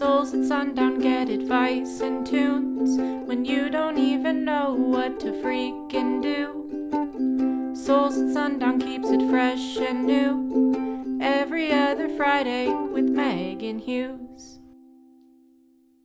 Souls at sundown get advice and tunes when you don't even know what to freaking do. Souls at sundown keeps it fresh and new every other Friday with Meghan Hughes.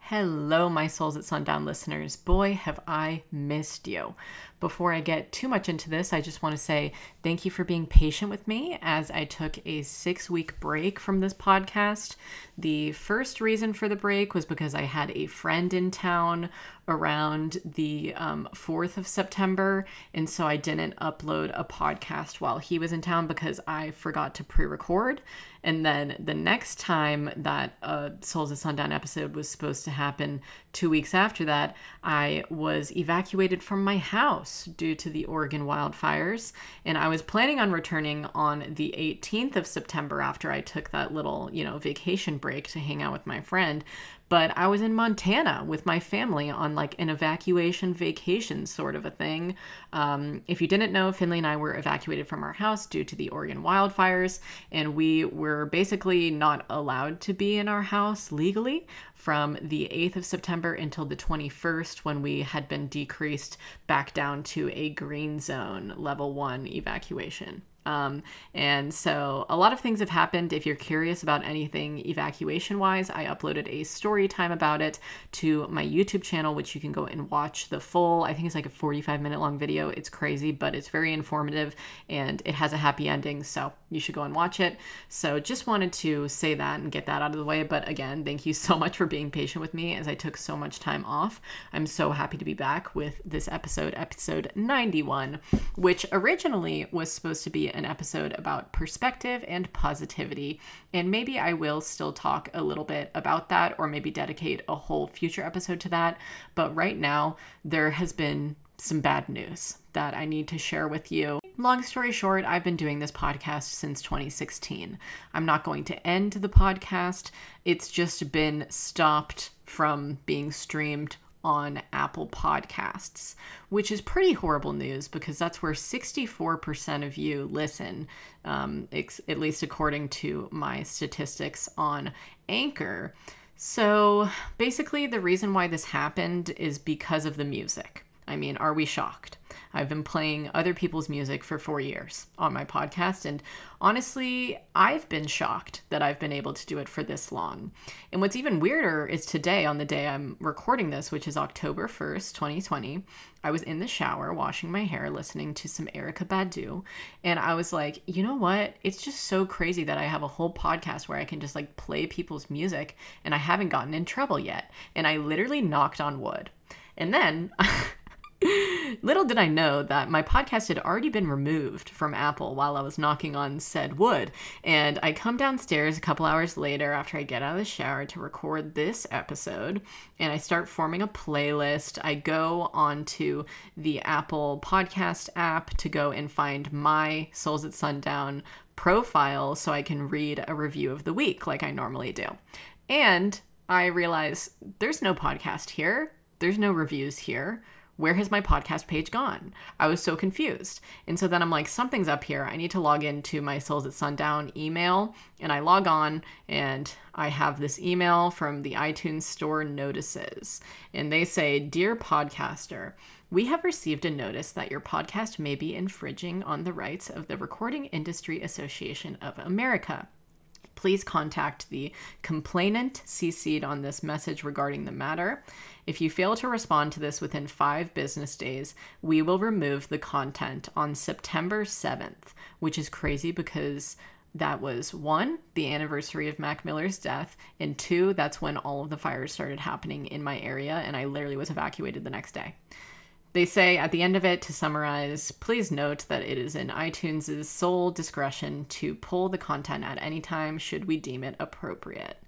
Hello, my Souls at Sundown listeners. Boy, have I missed you. Before I get too much into this, I just want to say thank you for being patient with me as I took a six week break from this podcast. The first reason for the break was because I had a friend in town around the um, 4th of September, and so I didn't upload a podcast while he was in town because I forgot to pre record. And then the next time that a Souls of Sundown episode was supposed to happen, two weeks after that, I was evacuated from my house due to the Oregon wildfires. And I was planning on returning on the 18th of September after I took that little, you know, vacation break to hang out with my friend but I was in Montana with my family on like an evacuation vacation sort of a thing. Um, if you didn't know, Finley and I were evacuated from our house due to the Oregon wildfires, and we were basically not allowed to be in our house legally from the 8th of September until the 21st when we had been decreased back down to a green zone level one evacuation. Um, and so a lot of things have happened. If you're curious about anything evacuation wise, I uploaded a story time about it to my YouTube channel, which you can go and watch the full, I think it's like a 45 minute long video. It's crazy, but it's very informative and it has a happy ending. So you should go and watch it. So just wanted to say that and get that out of the way. But again, thank you so much for being patient with me as I took so much time off. I'm so happy to be back with this episode, episode 91, which originally was supposed to be an episode about perspective and positivity. And maybe I will still talk a little bit about that or maybe dedicate a whole future episode to that. But right now, there has been some bad news that I need to share with you. Long story short, I've been doing this podcast since 2016. I'm not going to end the podcast, it's just been stopped from being streamed on Apple Podcasts, which is pretty horrible news because that's where 64% of you listen, um, ex- at least according to my statistics on Anchor. So basically, the reason why this happened is because of the music. I mean, are we shocked? I've been playing other people's music for four years on my podcast, and honestly, I've been shocked that I've been able to do it for this long. And what's even weirder is today, on the day I'm recording this, which is October 1st, 2020, I was in the shower washing my hair, listening to some Erykah Badu, and I was like, you know what? It's just so crazy that I have a whole podcast where I can just like play people's music, and I haven't gotten in trouble yet. And I literally knocked on wood. And then Little did I know that my podcast had already been removed from Apple while I was knocking on said wood. And I come downstairs a couple hours later after I get out of the shower to record this episode, and I start forming a playlist. I go onto the Apple Podcast app to go and find my Souls at Sundown profile so I can read a review of the week like I normally do. And I realize there's no podcast here, there's no reviews here where has my podcast page gone? I was so confused. And so then I'm like, something's up here. I need to log into my Souls at Sundown email. And I log on and I have this email from the iTunes Store notices. And they say, Dear podcaster, we have received a notice that your podcast may be infringing on the rights of the Recording Industry Association of America please contact the complainant CC'd on this message regarding the matter. If you fail to respond to this within five business days, we will remove the content on September 7th, which is crazy because that was one, the anniversary of Mac Miller's death, and two, that's when all of the fires started happening in my area, and I literally was evacuated the next day. They say at the end of it, to summarize, please note that it is in iTunes' sole discretion to pull the content at any time should we deem it appropriate.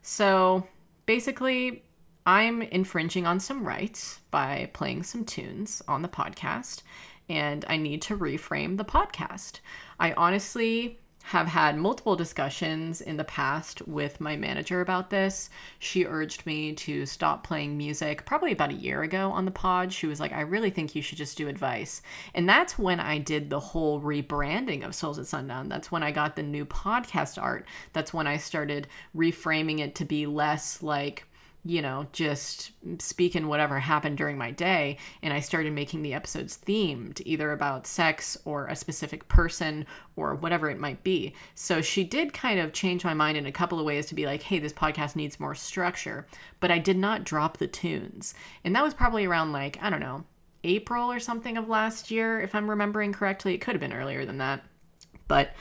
So basically, I'm infringing on some rights by playing some tunes on the podcast, and I need to reframe the podcast. I honestly have had multiple discussions in the past with my manager about this. She urged me to stop playing music probably about a year ago on the pod. She was like, I really think you should just do advice. And that's when I did the whole rebranding of Souls at Sundown. That's when I got the new podcast art. That's when I started reframing it to be less like, you know, just speaking whatever happened during my day. And I started making the episodes themed, either about sex or a specific person or whatever it might be. So she did kind of change my mind in a couple of ways to be like, hey, this podcast needs more structure. But I did not drop the tunes. And that was probably around like, I don't know, April or something of last year, if I'm remembering correctly. It could have been earlier than that. But,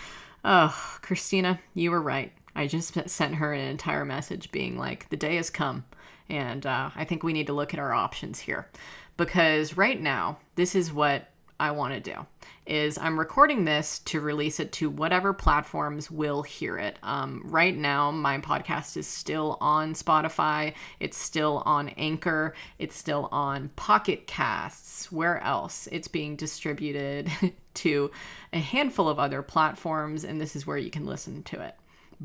oh, Christina, you were right. I just sent her an entire message being like, the day has come. And uh, I think we need to look at our options here. Because right now, this is what I want to do is I'm recording this to release it to whatever platforms will hear it. Um, right now, my podcast is still on Spotify. It's still on Anchor. It's still on Pocket Casts. Where else? It's being distributed to a handful of other platforms, and this is where you can listen to it.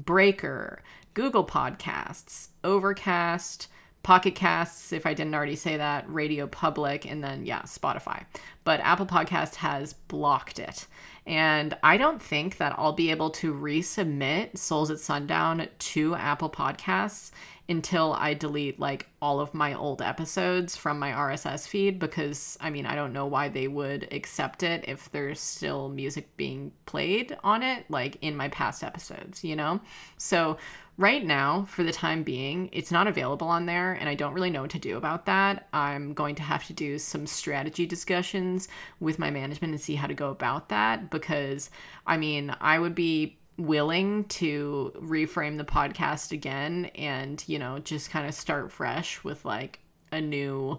Breaker, Google Podcasts, Overcast, Pocket Casts, if I didn't already say that, Radio Public, and then, yeah, Spotify. But Apple Podcast has blocked it. And I don't think that I'll be able to resubmit Souls at Sundown to Apple Podcasts until I delete like all of my old episodes from my RSS feed because I mean, I don't know why they would accept it if there's still music being played on it, like in my past episodes, you know? So, right now, for the time being, it's not available on there, and I don't really know what to do about that. I'm going to have to do some strategy discussions with my management and see how to go about that because I mean, I would be willing to reframe the podcast again and, you know, just kind of start fresh with like a new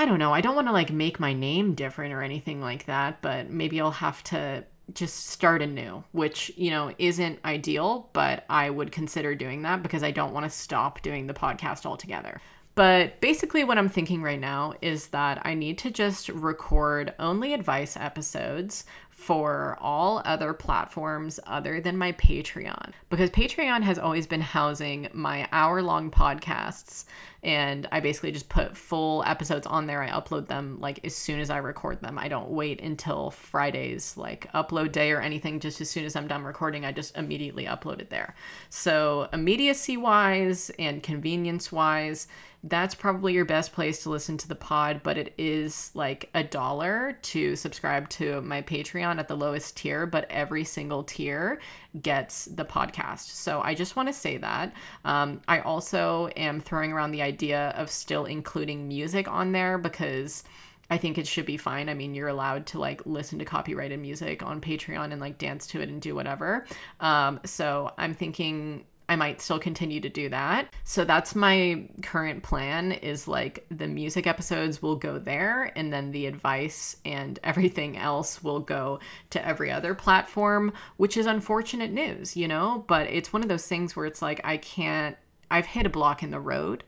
I don't know. I don't want to like make my name different or anything like that, but maybe I'll have to just start anew, which, you know, isn't ideal, but I would consider doing that because I don't want to stop doing the podcast altogether. But basically, what I'm thinking right now is that I need to just record only advice episodes for all other platforms other than my Patreon because Patreon has always been housing my hour long podcasts and I basically just put full episodes on there. I upload them like as soon as I record them. I don't wait until Friday's like upload day or anything. Just as soon as I'm done recording, I just immediately upload it there. So, immediacy wise and convenience wise, that's probably your best place to listen to the pod, but it is like a dollar to subscribe to my Patreon at the lowest tier, but every single tier gets the podcast. So I just want to say that. Um, I also am throwing around the idea of still including music on there because. I think it should be fine. I mean, you're allowed to like listen to copyrighted music on Patreon and like dance to it and do whatever. Um, so I'm thinking I might still continue to do that. So that's my current plan is like the music episodes will go there and then the advice and everything else will go to every other platform, which is unfortunate news, you know, but it's one of those things where it's like I can't I've hit a block in the road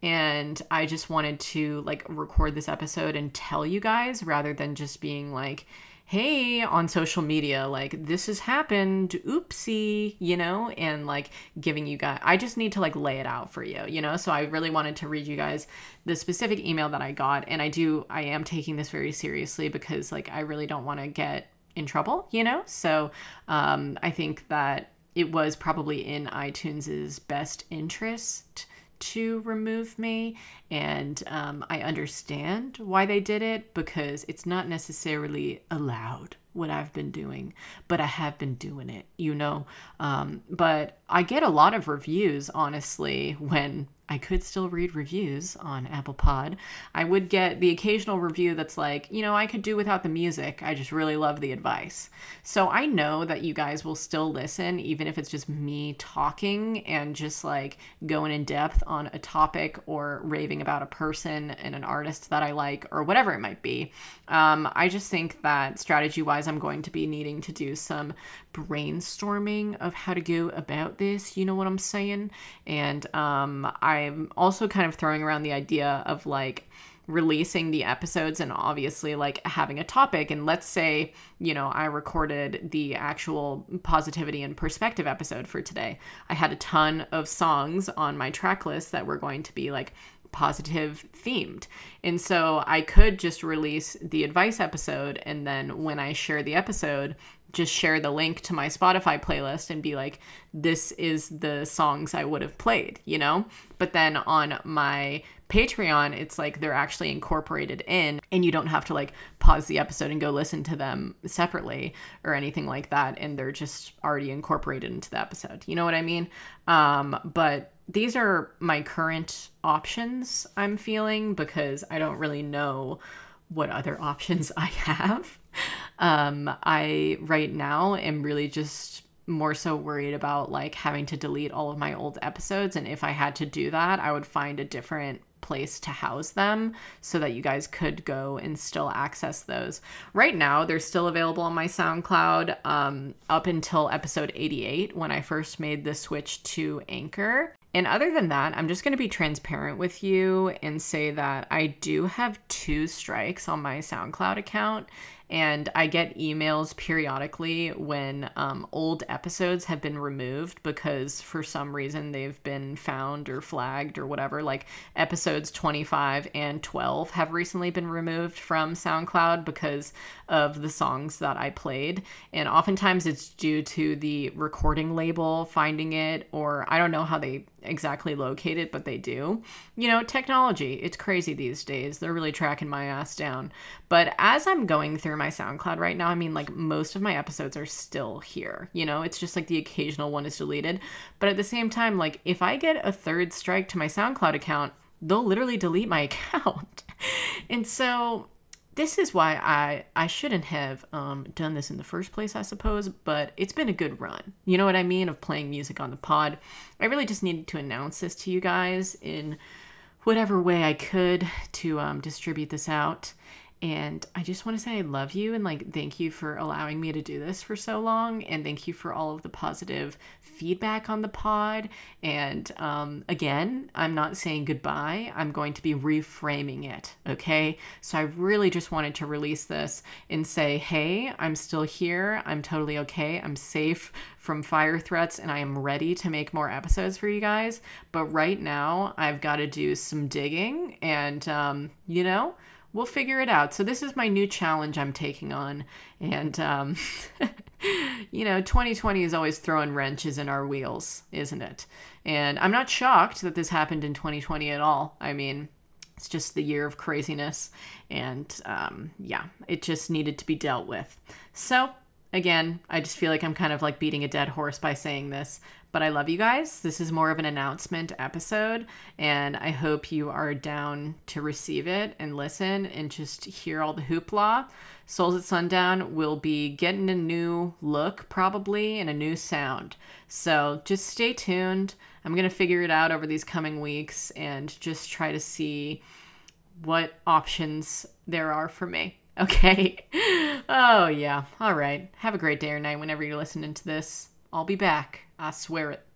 and I just wanted to like record this episode and tell you guys rather than just being like hey, on social media, like this has happened, oopsie, you know, and like giving you guys, I just need to like lay it out for you, you know? So I really wanted to read you guys the specific email that I got. And I do, I am taking this very seriously because like I really don't want to get in trouble, you know? So um, I think that it was probably in iTunes's best interest to remove me. And um, I understand why they did it because it's not necessarily allowed what I've been doing, but I have been doing it, you know. Um, but I get a lot of reviews, honestly, when I could still read reviews on Apple Pod. I would get the occasional review that's like, you know, I could do without the music. I just really love the advice. So I know that you guys will still listen, even if it's just me talking and just like going in depth on a topic or raving about a person and an artist that I like or whatever it might be. Um, I just think that strategy wise, I'm going to be needing to do some brainstorming of how to go about this. You know what I'm saying? And um, I'm also kind of throwing around the idea of like releasing the episodes and obviously like having a topic and let's say you know i recorded the actual positivity and perspective episode for today i had a ton of songs on my track list that were going to be like positive themed. And so I could just release the advice episode and then when I share the episode, just share the link to my Spotify playlist and be like, this is the songs I would have played, you know? But then on my Patreon, it's like they're actually incorporated in, and you don't have to like pause the episode and go listen to them separately or anything like that. And they're just already incorporated into the episode. You know what I mean? Um, but these are my current options I'm feeling because I don't really know what other options I have. Um, I right now am really just more so worried about like having to delete all of my old episodes and if I had to do that, I would find a different place to house them so that you guys could go and still access those. Right now, they're still available on my SoundCloud um, up until episode 88 when I first made the switch to Anchor. And other than that, I'm just going to be transparent with you and say that I do have two strikes on my SoundCloud account and I get emails periodically when um, old episodes have been removed because for some reason they've been found or flagged or whatever. Like episodes 25 and 12 have recently been removed from SoundCloud because of the songs that I played. And oftentimes it's due to the recording label finding it, or I don't know how they exactly locate it, but they do. You know, technology, it's crazy these days. They're really tracking my ass down. But as I'm going through my SoundCloud right now, I mean, like most of my episodes are still here. You know, it's just like the occasional one is deleted. But at the same time, like if I get a third strike to my SoundCloud account, they'll literally delete my account. and so this is why I I shouldn't have um, done this in the first place, I suppose. But it's been a good run. You know what I mean of playing music on the pod. I really just needed to announce this to you guys in whatever way I could to um, distribute this out. And I just want to say I love you and like thank you for allowing me to do this for so long. And thank you for all of the positive feedback on the pod. And um, again, I'm not saying goodbye, I'm going to be reframing it. Okay. So I really just wanted to release this and say, hey, I'm still here. I'm totally okay. I'm safe from fire threats and I am ready to make more episodes for you guys. But right now, I've got to do some digging and, um, you know, we'll figure it out. So this is my new challenge I'm taking on, and um, you know, 2020 is always throwing wrenches in our wheels, isn't it? And I'm not shocked that this happened in 2020 at all. I mean, it's just the year of craziness, and um, yeah, it just needed to be dealt with. So again, I just feel like I'm kind of like beating a dead horse by saying this, but I love you guys. This is more of an announcement episode, and I hope you are down to receive it and listen and just hear all the hoopla. Souls at Sundown will be getting a new look, probably, and a new sound. So just stay tuned. I'm going to figure it out over these coming weeks and just try to see what options there are for me. Okay. Oh, yeah. All right. Have a great day or night whenever you're listening to this. I'll be back. I swear it.